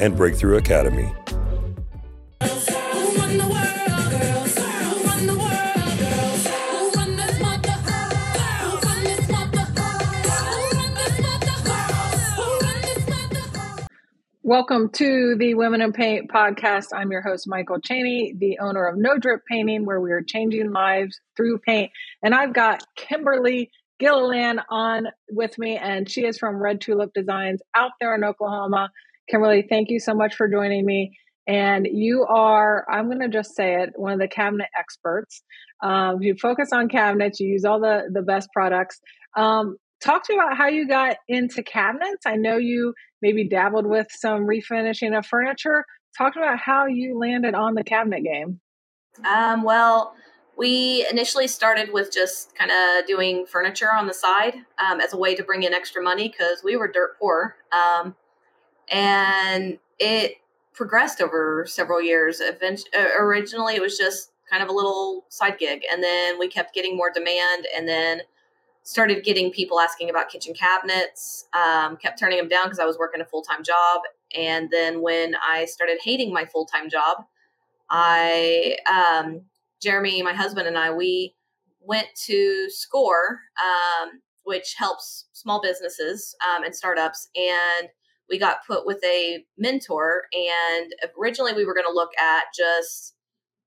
and Breakthrough Academy. Welcome to the Women in Paint podcast. I'm your host, Michael Cheney, the owner of No Drip Painting, where we are changing lives through paint. And I've got Kimberly Gilleland on with me, and she is from Red Tulip Designs out there in Oklahoma. Kimberly, thank you so much for joining me. And you are, I'm going to just say it, one of the cabinet experts. Um, you focus on cabinets, you use all the, the best products. Um, talk to me about how you got into cabinets. I know you maybe dabbled with some refinishing of furniture. Talk about how you landed on the cabinet game. Um, well, we initially started with just kind of doing furniture on the side um, as a way to bring in extra money because we were dirt poor. Um, and it progressed over several years. Eventually, uh, originally, it was just kind of a little side gig. And then we kept getting more demand. And then started getting people asking about kitchen cabinets um, kept turning them down because i was working a full-time job and then when i started hating my full-time job i um, jeremy my husband and i we went to SCORE um, which helps small businesses um, and startups and we got put with a mentor and originally we were going to look at just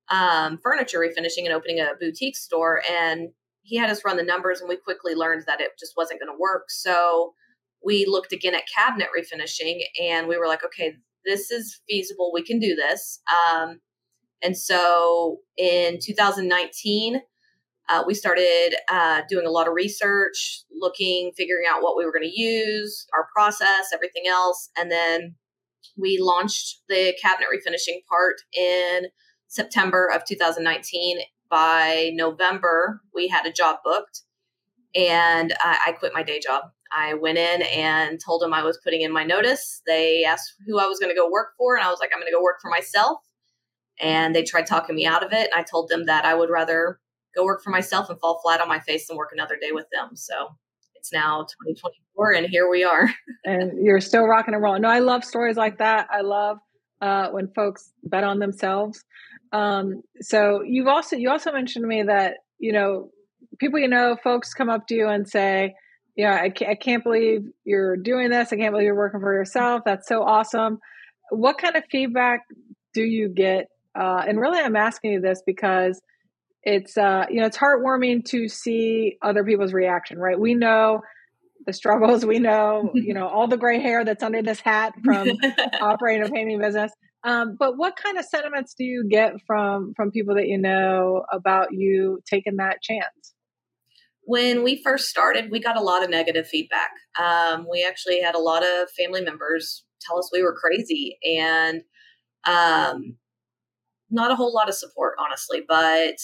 um, furniture refinishing and opening a boutique store and he had us run the numbers and we quickly learned that it just wasn't going to work. So we looked again at cabinet refinishing and we were like, okay, this is feasible. We can do this. Um, and so in 2019, uh, we started uh, doing a lot of research, looking, figuring out what we were going to use, our process, everything else. And then we launched the cabinet refinishing part in September of 2019 by November, we had a job booked and I, I quit my day job. I went in and told them I was putting in my notice. They asked who I was going to go work for, and I was like, I'm going to go work for myself. And they tried talking me out of it. And I told them that I would rather go work for myself and fall flat on my face and work another day with them. So it's now 2024, and here we are. and you're still rocking and rolling. No, I love stories like that. I love uh, when folks bet on themselves. Um, so you've also you also mentioned to me that you know people you know folks come up to you and say, "Yeah, I can't, I can't believe you're doing this. I can't believe you're working for yourself. That's so awesome." What kind of feedback do you get? Uh, and really, I'm asking you this because it's uh, you know it's heartwarming to see other people's reaction. Right? We know the struggles. We know you know all the gray hair that's under this hat from operating a painting business. Um, but what kind of sentiments do you get from from people that you know about you taking that chance? When we first started, we got a lot of negative feedback. Um, we actually had a lot of family members tell us we were crazy and um, not a whole lot of support, honestly. But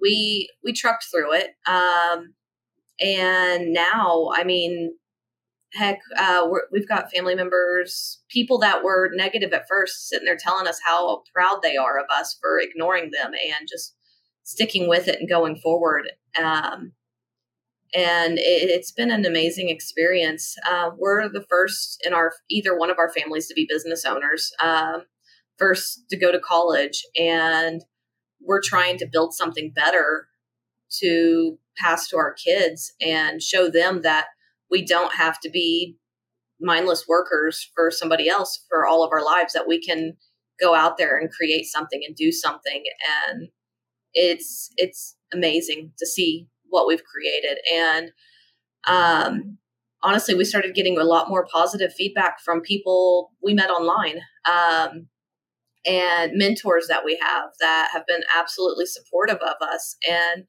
we we trucked through it. Um, and now, I mean, heck, uh, we have got family members, people that were negative at first, sitting there telling us how proud they are of us for ignoring them and just sticking with it and going forward. Um, and it, has been an amazing experience. Uh, we're the first in our either one of our families to be business owners, um, first to go to college, and we're trying to build something better to pass to our kids and show them that we don't have to be mindless workers for somebody else for all of our lives that we can go out there and create something and do something. And it's it's amazing to see what we've created. And um honestly we started getting a lot more positive feedback from people we met online. Um and mentors that we have that have been absolutely supportive of us and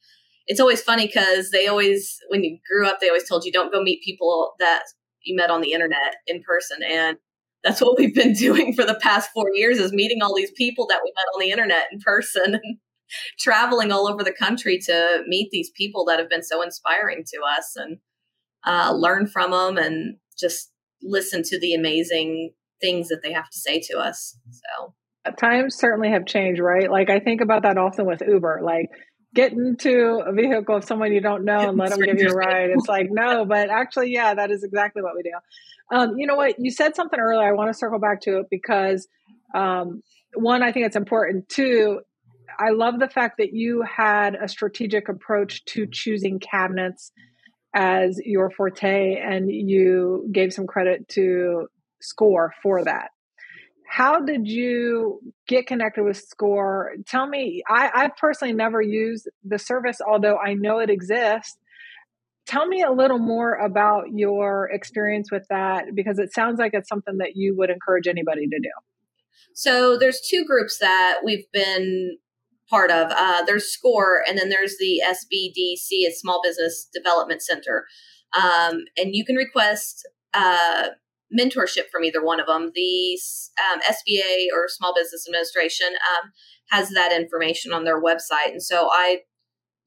it's always funny because they always, when you grew up, they always told you don't go meet people that you met on the internet in person. And that's what we've been doing for the past four years is meeting all these people that we met on the internet in person and traveling all over the country to meet these people that have been so inspiring to us and uh, learn from them and just listen to the amazing things that they have to say to us. So times certainly have changed, right? Like I think about that often with Uber. Like get into a vehicle of someone you don't know and let them give you a ride. It's like, no, but actually, yeah, that is exactly what we do. Um, you know what? You said something earlier. I want to circle back to it because, um, one, I think it's important. Two, I love the fact that you had a strategic approach to choosing cabinets as your forte and you gave some credit to SCORE for that how did you get connected with SCORE? Tell me I, i've personally never used the service although i know it exists. Tell me a little more about your experience with that because it sounds like it's something that you would encourage anybody to do. So there's two groups that we've been part of. Uh, there's SCORE and then there's the SBDC it's small business development center. Um, and you can request uh, mentorship from either one of them. The um, SBA or Small Business Administration um, has that information on their website. And so I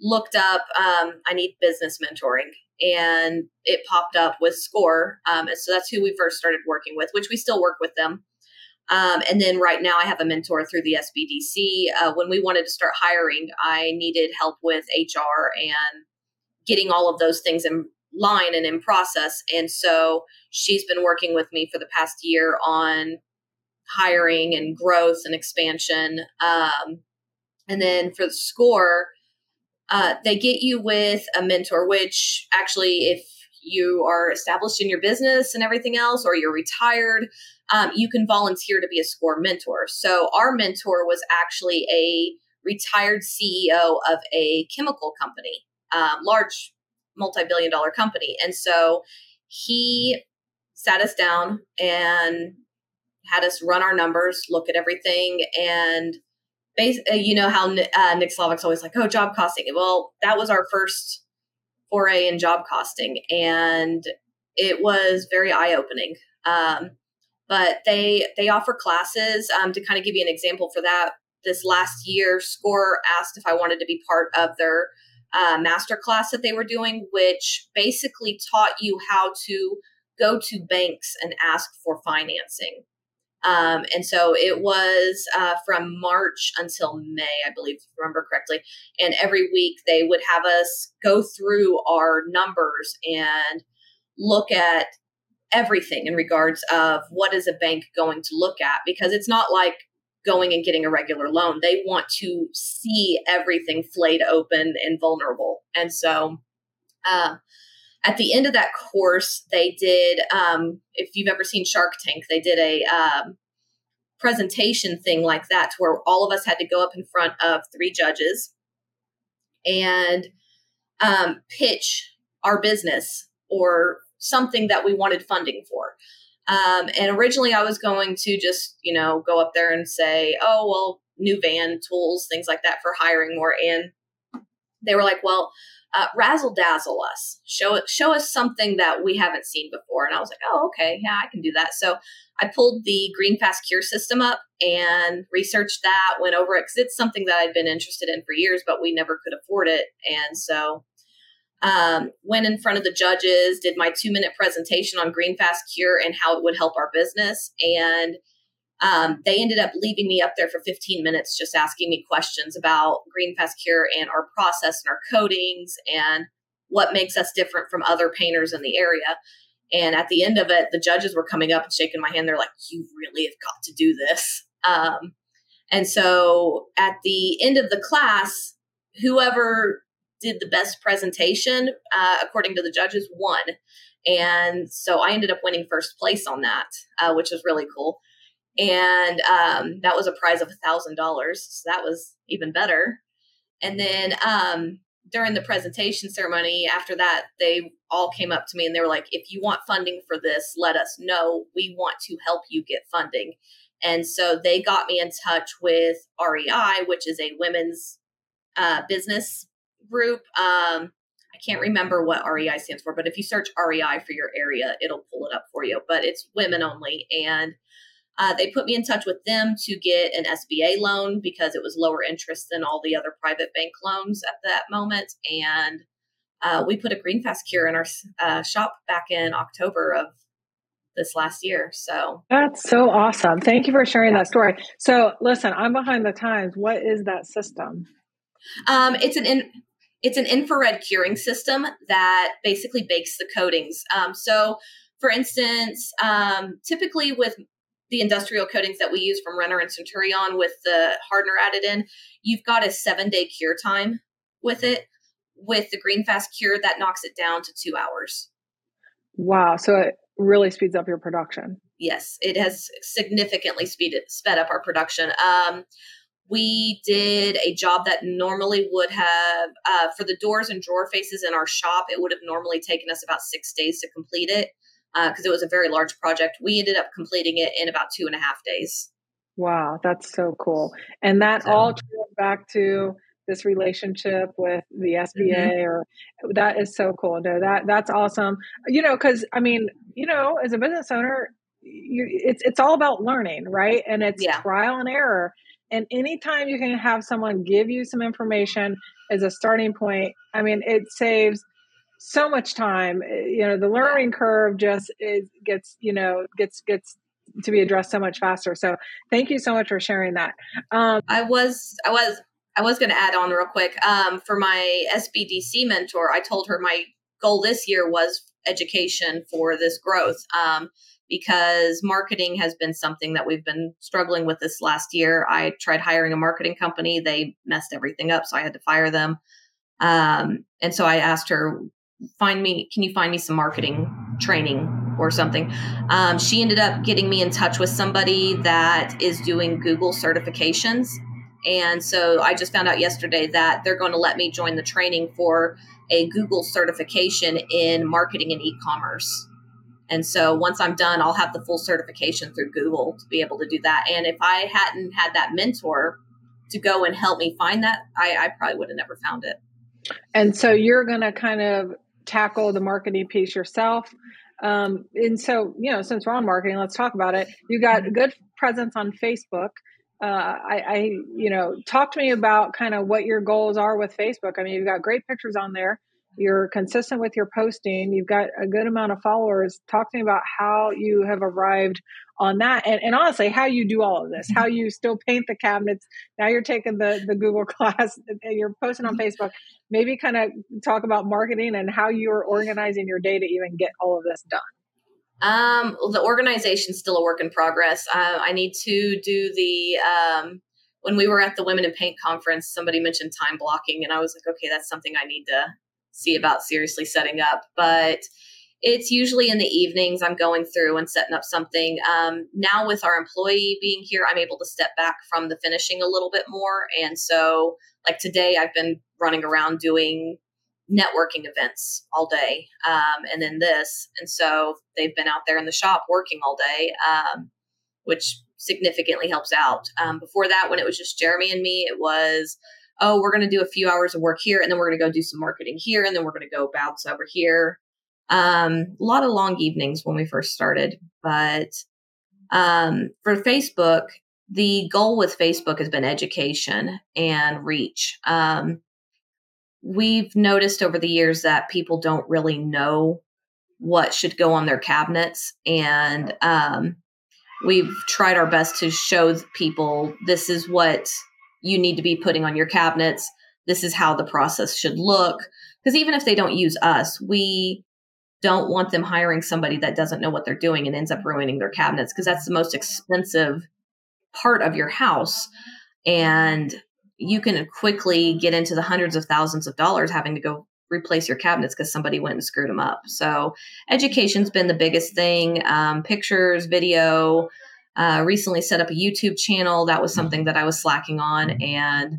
looked up, um, I need business mentoring, and it popped up with SCORE. Um, and so that's who we first started working with, which we still work with them. Um, and then right now, I have a mentor through the SBDC. Uh, when we wanted to start hiring, I needed help with HR and getting all of those things in line and in process. And so she's been working with me for the past year on hiring and growth and expansion. Um, and then for the SCORE, uh, they get you with a mentor, which actually, if you are established in your business and everything else, or you're retired, um, you can volunteer to be a SCORE mentor. So, our mentor was actually a retired CEO of a chemical company, um, large multi billion dollar company. And so he sat us down and had us run our numbers, look at everything, and basically, uh, you know how uh, Nick Slavik's always like, oh, job costing. Well, that was our first foray in job costing, and it was very eye opening. Um, but they they offer classes um, to kind of give you an example for that. This last year, Score asked if I wanted to be part of their uh, master class that they were doing, which basically taught you how to go to banks and ask for financing. Um, and so it was uh, from March until May, I believe, if I remember correctly. And every week they would have us go through our numbers and look at everything in regards of what is a bank going to look at because it's not like going and getting a regular loan. They want to see everything flayed open and vulnerable. And so, uh, at the end of that course, they did, um, if you've ever seen Shark Tank, they did a um, presentation thing like that to where all of us had to go up in front of three judges and um, pitch our business or something that we wanted funding for. Um, and originally, I was going to just, you know, go up there and say, oh, well, new van tools, things like that for hiring more. And they were like, well, uh, razzle dazzle us, show it, show us something that we haven't seen before. And I was like, oh, okay, yeah, I can do that. So I pulled the Green Fast Cure system up and researched that, went over it because it's something that I'd been interested in for years, but we never could afford it. And so um, went in front of the judges, did my two minute presentation on Green Fast Cure and how it would help our business. And um, they ended up leaving me up there for 15 minutes just asking me questions about Green Fast Cure and our process and our coatings and what makes us different from other painters in the area. And at the end of it, the judges were coming up and shaking my hand. They're like, You really have got to do this. Um, and so at the end of the class, whoever did the best presentation, uh, according to the judges, won. And so I ended up winning first place on that, uh, which was really cool. And um, that was a prize of a thousand dollars. So that was even better. And then um, during the presentation ceremony, after that, they all came up to me and they were like, if you want funding for this, let us know. We want to help you get funding. And so they got me in touch with REI, which is a women's uh, business group. Um, I can't remember what REI stands for, but if you search REI for your area, it'll pull it up for you. But it's women only. And uh, they put me in touch with them to get an SBA loan because it was lower interest than all the other private bank loans at that moment. And uh, we put a GreenFast cure in our uh, shop back in October of this last year. So that's so awesome. Thank you for sharing yeah. that story. So listen, I'm behind the times. What is that system? Um, it's an in, it's an infrared curing system that basically bakes the coatings. Um, so, for instance, um, typically with the industrial coatings that we use from Renner and Centurion with the hardener added in, you've got a seven day cure time with it. With the GreenFast cure, that knocks it down to two hours. Wow. So it really speeds up your production. Yes, it has significantly speeded sped up our production. Um, we did a job that normally would have uh, for the doors and drawer faces in our shop it would have normally taken us about six days to complete it because uh, it was a very large project we ended up completing it in about two and a half days wow that's so cool and that so, all goes back to this relationship with the SBA mm-hmm. or that is so cool. No, that that's awesome. You know, because I mean, you know, as a business owner, you, it's it's all about learning, right? And it's yeah. trial and error. And anytime you can have someone give you some information as a starting point, I mean, it saves so much time. Eh, you know, the learning curve just is gets you know gets gets to be addressed so much faster. So thank you so much for sharing that. Um, I was I was I was going to add on real quick. Um, for my SBDC mentor, I told her my goal this year was education for this growth um, because marketing has been something that we've been struggling with this last year. I tried hiring a marketing company, they messed everything up, so I had to fire them. Um, and so I asked her, find me, can you find me some marketing training or something? Um, she ended up getting me in touch with somebody that is doing Google certifications and so I just found out yesterday that they're going to let me join the training for a Google certification in marketing and e commerce. And so once I'm done, I'll have the full certification through Google to be able to do that. And if I hadn't had that mentor to go and help me find that, I, I probably would have never found it. And so you're going to kind of tackle the marketing piece yourself. Um, and so, you know, since we're on marketing, let's talk about it. You got a good presence on Facebook uh, I, I, you know, talk to me about kind of what your goals are with Facebook. I mean, you've got great pictures on there. You're consistent with your posting. You've got a good amount of followers. Talk to me about how you have arrived on that, and, and honestly, how you do all of this. How you still paint the cabinets. Now you're taking the the Google class. And you're posting on Facebook. Maybe kind of talk about marketing and how you're organizing your day to even get all of this done. Um, well, the organization's still a work in progress. Uh, I need to do the um, when we were at the Women in Paint conference, somebody mentioned time blocking, and I was like, okay, that's something I need to see about seriously setting up. But it's usually in the evenings I'm going through and setting up something. Um, now with our employee being here, I'm able to step back from the finishing a little bit more, and so like today, I've been running around doing networking events all day um, and then this and so they've been out there in the shop working all day um, which significantly helps out um, before that when it was just jeremy and me it was oh we're going to do a few hours of work here and then we're going to go do some marketing here and then we're going to go bounce over here. Um, a lot of long evenings when we first started but um, for facebook the goal with facebook has been education and reach. Um, we've noticed over the years that people don't really know what should go on their cabinets and um, we've tried our best to show people this is what you need to be putting on your cabinets this is how the process should look because even if they don't use us we don't want them hiring somebody that doesn't know what they're doing and ends up ruining their cabinets because that's the most expensive part of your house and you can quickly get into the hundreds of thousands of dollars having to go replace your cabinets because somebody went and screwed them up. So education's been the biggest thing. Um, pictures, video. Uh, recently set up a YouTube channel. That was something that I was slacking on and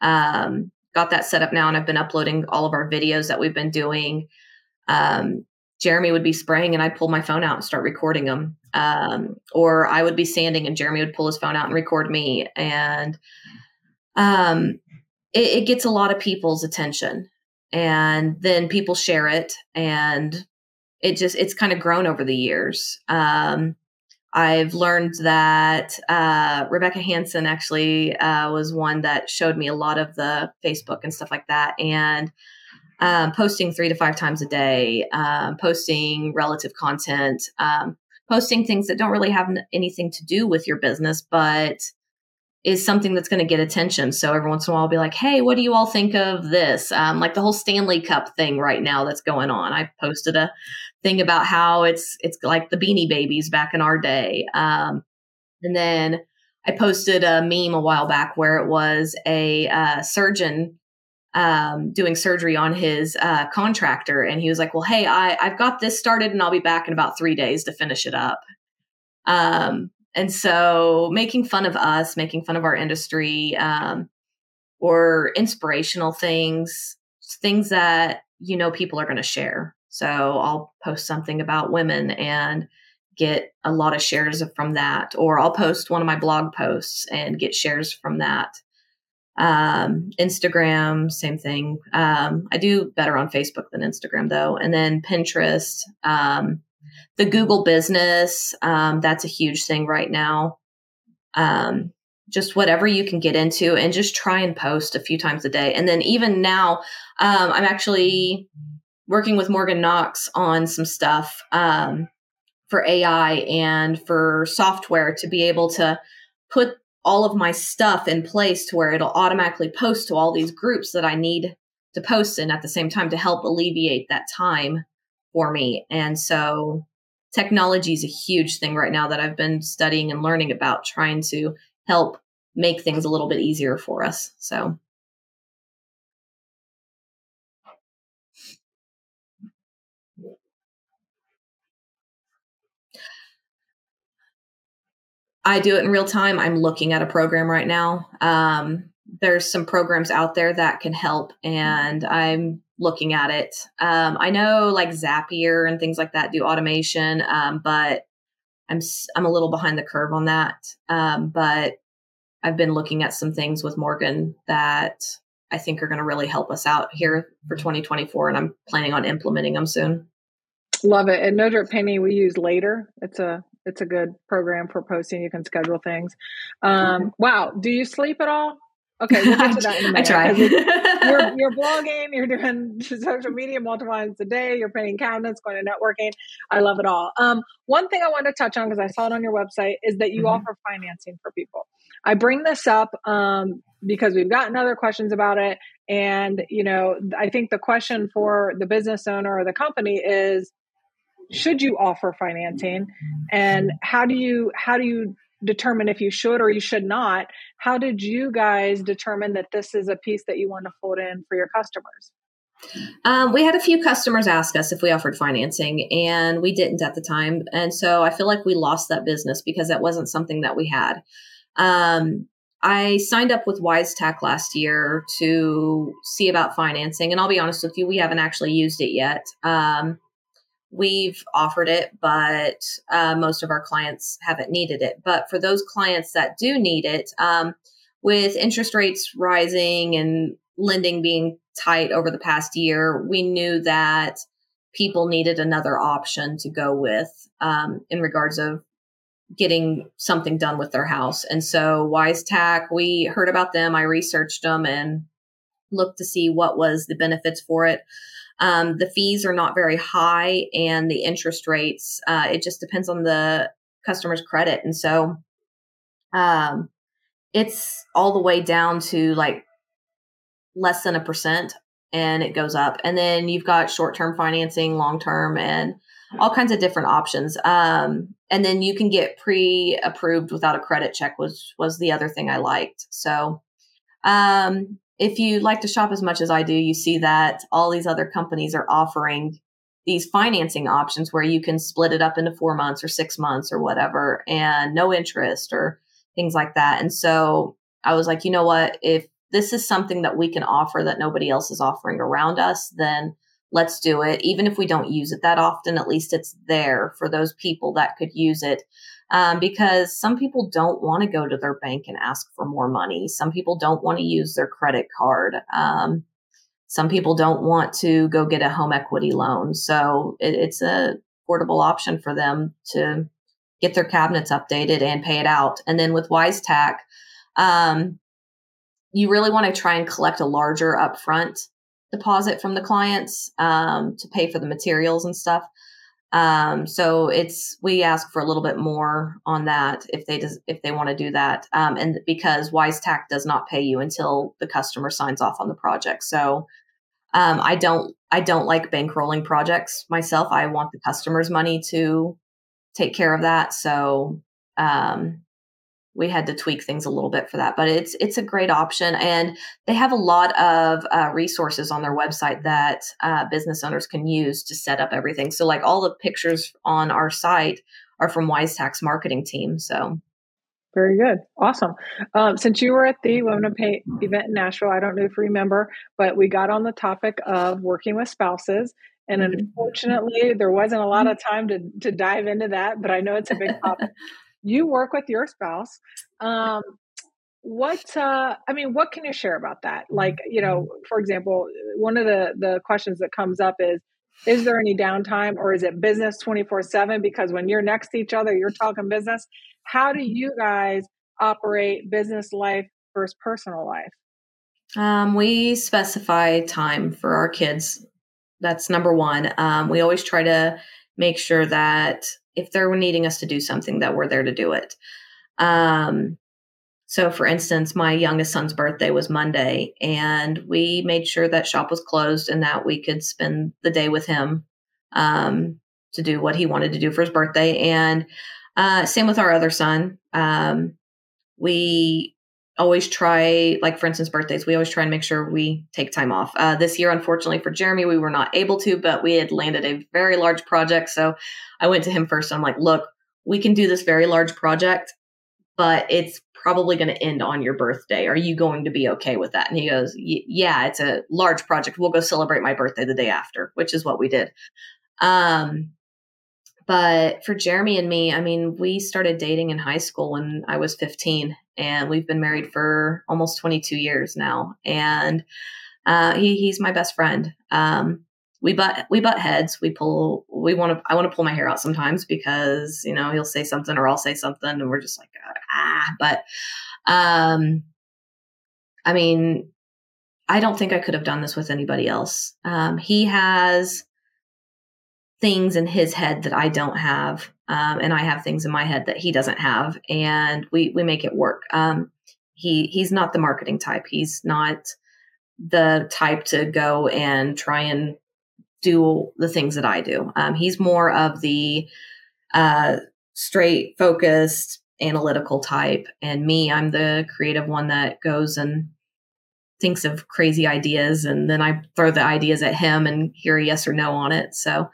um, got that set up now. And I've been uploading all of our videos that we've been doing. Um, Jeremy would be spraying and I'd pull my phone out and start recording them. Um, or I would be sanding and Jeremy would pull his phone out and record me. And um, it, it gets a lot of people's attention. and then people share it and it just it's kind of grown over the years um, I've learned that uh, Rebecca Hanson actually uh, was one that showed me a lot of the Facebook and stuff like that, and um, posting three to five times a day, um, posting relative content, um, posting things that don't really have n- anything to do with your business, but is something that's going to get attention. So every once in a while, I'll be like, "Hey, what do you all think of this?" Um, like the whole Stanley Cup thing right now that's going on. I posted a thing about how it's it's like the Beanie Babies back in our day, um, and then I posted a meme a while back where it was a uh, surgeon um, doing surgery on his uh, contractor, and he was like, "Well, hey, I I've got this started, and I'll be back in about three days to finish it up." Um, and so making fun of us, making fun of our industry, um, or inspirational things, things that you know people are going to share. So I'll post something about women and get a lot of shares from that, or I'll post one of my blog posts and get shares from that. Um, Instagram, same thing. Um, I do better on Facebook than Instagram though, and then Pinterest. Um, the Google business, um, that's a huge thing right now. Um, just whatever you can get into and just try and post a few times a day. And then even now, um, I'm actually working with Morgan Knox on some stuff um, for AI and for software to be able to put all of my stuff in place to where it'll automatically post to all these groups that I need to post in at the same time to help alleviate that time for me. And so technology is a huge thing right now that I've been studying and learning about, trying to help make things a little bit easier for us. So. I do it in real time. I'm looking at a program right now. Um, there's some programs out there that can help, and I'm looking at it. Um, I know like Zapier and things like that do automation, um, but I'm I'm a little behind the curve on that. Um, but I've been looking at some things with Morgan that I think are going to really help us out here for 2024, and I'm planning on implementing them soon. Love it. And No Drip Painting we use later. It's a it's a good program for posting. You can schedule things. Um, wow. Do you sleep at all? Okay, we'll get to that in a minute. I try. you're, you're blogging, you're doing social media multiple times a day, you're painting cabinets, going to networking. I love it all. Um, one thing I wanted to touch on because I saw it on your website is that you mm-hmm. offer financing for people. I bring this up um, because we've gotten other questions about it, and you know, I think the question for the business owner or the company is, should you offer financing, and how do you how do you determine if you should or you should not. How did you guys determine that this is a piece that you want to fold in for your customers? Um, we had a few customers ask us if we offered financing, and we didn't at the time. And so I feel like we lost that business because that wasn't something that we had. Um, I signed up with Wisetack last year to see about financing, and I'll be honest with you, we haven't actually used it yet. Um, we've offered it, but uh, most of our clients haven't needed it. But for those clients that do need it, um, with interest rates rising and lending being tight over the past year, we knew that people needed another option to go with um, in regards of getting something done with their house. And so Wisetack, we heard about them. I researched them and looked to see what was the benefits for it. Um, the fees are not very high, and the interest rates, uh, it just depends on the customer's credit. And so um, it's all the way down to like less than a percent and it goes up. And then you've got short term financing, long term, and all kinds of different options. Um, and then you can get pre approved without a credit check was was the other thing I liked. So um, if you like to shop as much as I do, you see that all these other companies are offering these financing options where you can split it up into four months or six months or whatever and no interest or things like that. And so I was like, you know what? If this is something that we can offer that nobody else is offering around us, then let's do it. Even if we don't use it that often, at least it's there for those people that could use it um, because some people don't want to go to their bank and ask for more money. Some people don't want to use their credit card. Um, some people don't want to go get a home equity loan. So it, it's a affordable option for them to get their cabinets updated and pay it out. And then with Wisetack, um, you really want to try and collect a larger upfront deposit from the clients um, to pay for the materials and stuff. Um, so it's we ask for a little bit more on that if they does, if they want to do that, um, and because Wisetack does not pay you until the customer signs off on the project. So um, I don't I don't like bankrolling projects myself. I want the customer's money to take care of that. So um, we had to tweak things a little bit for that, but it's it's a great option, and they have a lot of uh, resources on their website that uh, business owners can use to set up everything. So, like all the pictures on our site are from Wisetack's marketing team. So, very good, awesome. Um, since you were at the Women of Paint event in Nashville, I don't know if you remember, but we got on the topic of working with spouses. And mm-hmm. unfortunately, there wasn't a lot of time to, to dive into that, but I know it's a big topic. you work with your spouse. Um, what uh, I mean, what can you share about that? Like, you know, for example, one of the the questions that comes up is, is there any downtime, or is it business twenty four seven? Because when you're next to each other, you're talking business. How do you guys operate business life versus personal life? Um, we specify time for our kids. That's number one. Um, we always try to make sure that if they're needing us to do something that we're there to do it. Um, so for instance my youngest son's birthday was monday and we made sure that shop was closed and that we could spend the day with him um, to do what he wanted to do for his birthday. And uh, same with our other son. Um, we always try like for instance birthdays we always try and make sure we take time off. Uh, this year unfortunately for jeremy we were not able to but we had landed a very large project so i went to him first i'm like look we can do this very large project but it's probably going to end on your birthday. Are you going to be okay with that? And he goes yeah it's a large project. We'll go celebrate my birthday the day after which is what we did. Um, but for Jeremy and me, I mean, we started dating in high school when I was 15, and we've been married for almost 22 years now. And uh, he, he's my best friend. Um, we butt we butt heads. We pull. We want to. I want to pull my hair out sometimes because you know he'll say something or I'll say something, and we're just like ah. But um, I mean, I don't think I could have done this with anybody else. Um, he has things in his head that I don't have, um, and I have things in my head that he doesn't have, and we we make it work. Um, he he's not the marketing type. He's not the type to go and try and do the things that I do. Um, he's more of the uh, straight, focused, analytical type, and me, I'm the creative one that goes and thinks of crazy ideas, and then I throw the ideas at him and hear a yes or no on it. So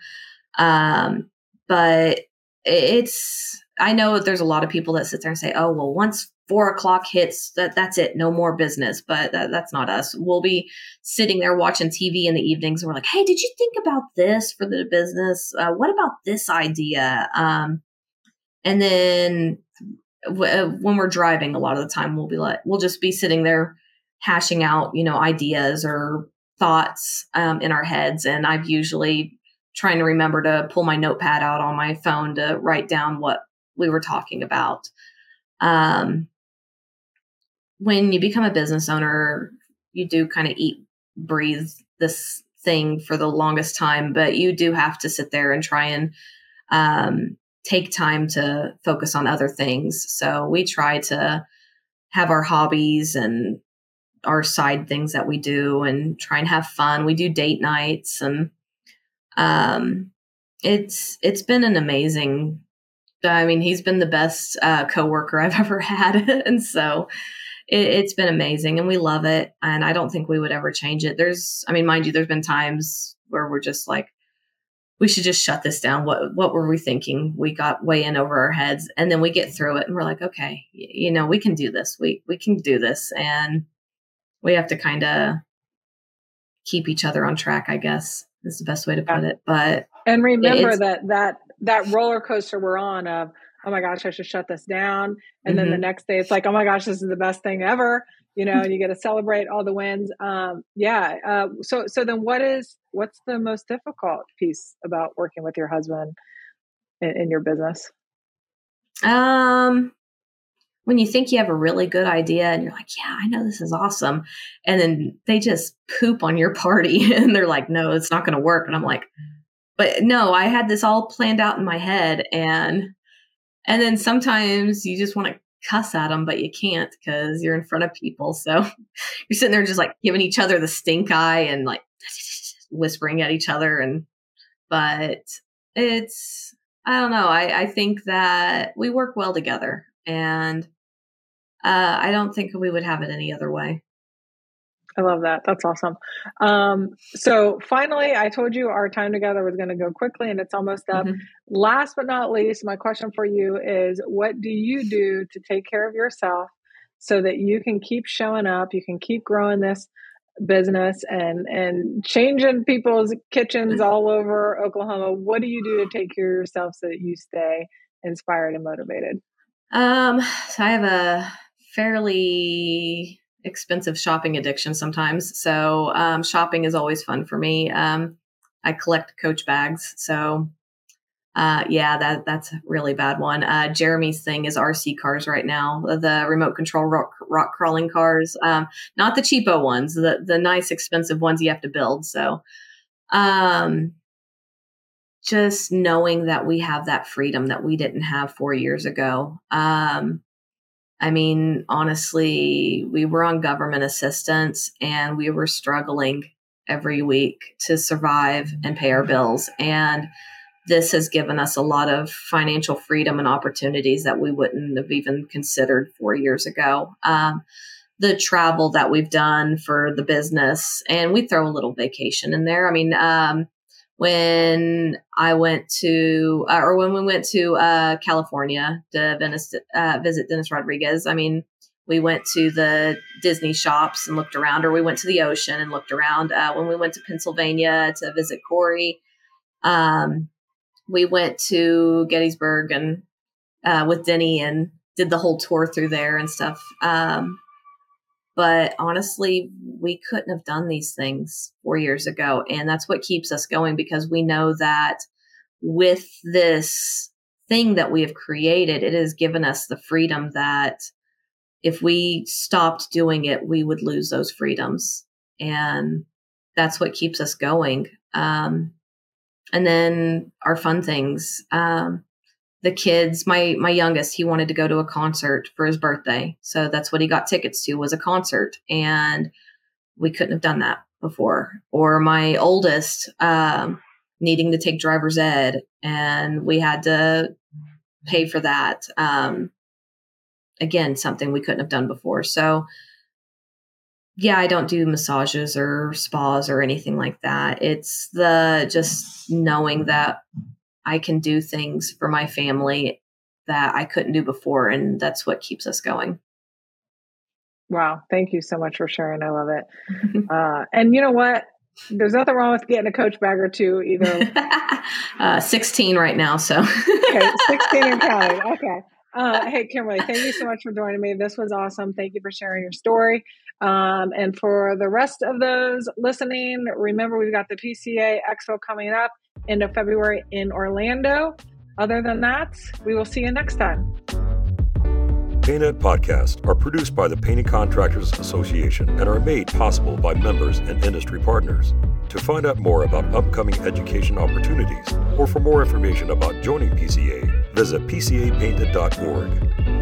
um, but it's, I know there's a lot of people that sit there and say, oh, well, once four o'clock hits, that that's it, no more business. But that, that's not us. We'll be sitting there watching TV in the evenings and we're like, hey, did you think about this for the business? Uh, what about this idea? Um, and then w- uh, when we're driving, a lot of the time we'll be like, we'll just be sitting there hashing out, you know, ideas or thoughts um, in our heads. And I've usually trying to remember to pull my notepad out on my phone to write down what we were talking about. Um, when you become a business owner, you do kind of eat, breathe this thing for the longest time, but you do have to sit there and try and um, take time to focus on other things. So we try to have our hobbies and our side things that we do and try and have fun. We do date nights and um, it's it's been an amazing. I mean, he's been the best uh, coworker I've ever had, and so it, it's been amazing, and we love it. And I don't think we would ever change it. There's, I mean, mind you, there's been times where we're just like, we should just shut this down. What what were we thinking? We got way in over our heads, and then we get through it, and we're like, okay, you know, we can do this. We we can do this, and we have to kind of keep each other on track, I guess is the best way to put it. But and remember that that that roller coaster we're on of oh my gosh, I should shut this down, and mm-hmm. then the mm-hmm. next day it's like oh my gosh, this is the best thing ever. you know, and you get to celebrate all the wins. Um, yeah. Uh, so, so then what is, what's the most difficult piece about working with your husband in, in your business? Um, when you think you have a really good idea and you're like, yeah, I know this is awesome. And then they just poop on your party and they're like, no, it's not going to work. And I'm like, but no, I had this all planned out in my head. And, and then sometimes you just want to cuss at them, but you can't because you're in front of people. So you're sitting there just like giving each other the stink eye and like whispering at each other. And, but it's, I don't know. I, I think that we work well together and uh, I don't think we would have it any other way. I love that. That's awesome. Um, so finally, I told you our time together was going to go quickly, and it's almost up. Mm-hmm. Last but not least, my question for you is: What do you do to take care of yourself so that you can keep showing up, you can keep growing this business, and and changing people's kitchens all over Oklahoma? What do you do to take care of yourself so that you stay inspired and motivated? Um, so I have a fairly expensive shopping addiction sometimes. So um, shopping is always fun for me. Um, I collect Coach bags, so uh, yeah, that that's a really bad one. Uh, Jeremy's thing is RC cars right now, the remote control rock, rock crawling cars, um, not the cheapo ones, the the nice expensive ones you have to build. So, um, just knowing that we have that freedom that we didn't have four years ago. Um, I mean, honestly, we were on government assistance and we were struggling every week to survive and pay our bills. And this has given us a lot of financial freedom and opportunities that we wouldn't have even considered four years ago. Um, the travel that we've done for the business, and we throw a little vacation in there. I mean, um, when I went to, uh, or when we went to uh, California to Venice, uh, visit Dennis Rodriguez. I mean, we went to the Disney shops and looked around, or we went to the ocean and looked around. Uh, when we went to Pennsylvania to visit Corey, um, we went to Gettysburg and uh, with Denny and did the whole tour through there and stuff. Um, but honestly, we couldn't have done these things four years ago. And that's what keeps us going because we know that with this thing that we have created, it has given us the freedom that if we stopped doing it, we would lose those freedoms. And that's what keeps us going. Um, and then our fun things. Um, the kids my my youngest he wanted to go to a concert for his birthday. So that's what he got tickets to was a concert. And we couldn't have done that before. Or my oldest um, needing to take driver's ed and we had to pay for that. Um, again something we couldn't have done before. So yeah i don't do massages or spas or anything like that. It's the just knowing that I can do things for my family that I couldn't do before. And that's what keeps us going. Wow. Thank you so much for sharing. I love it. uh, and you know what? There's nothing wrong with getting a coach bag or two either. uh, 16 right now. So, okay. 16 and counting. Okay. Uh, hey, Kimberly, thank you so much for joining me. This was awesome. Thank you for sharing your story. Um, and for the rest of those listening, remember we've got the PCA Expo coming up end of February in Orlando. Other than that, we will see you next time. PaintNet podcasts are produced by the Painting Contractors Association and are made possible by members and industry partners. To find out more about upcoming education opportunities or for more information about joining PCA, visit pcapainted.org.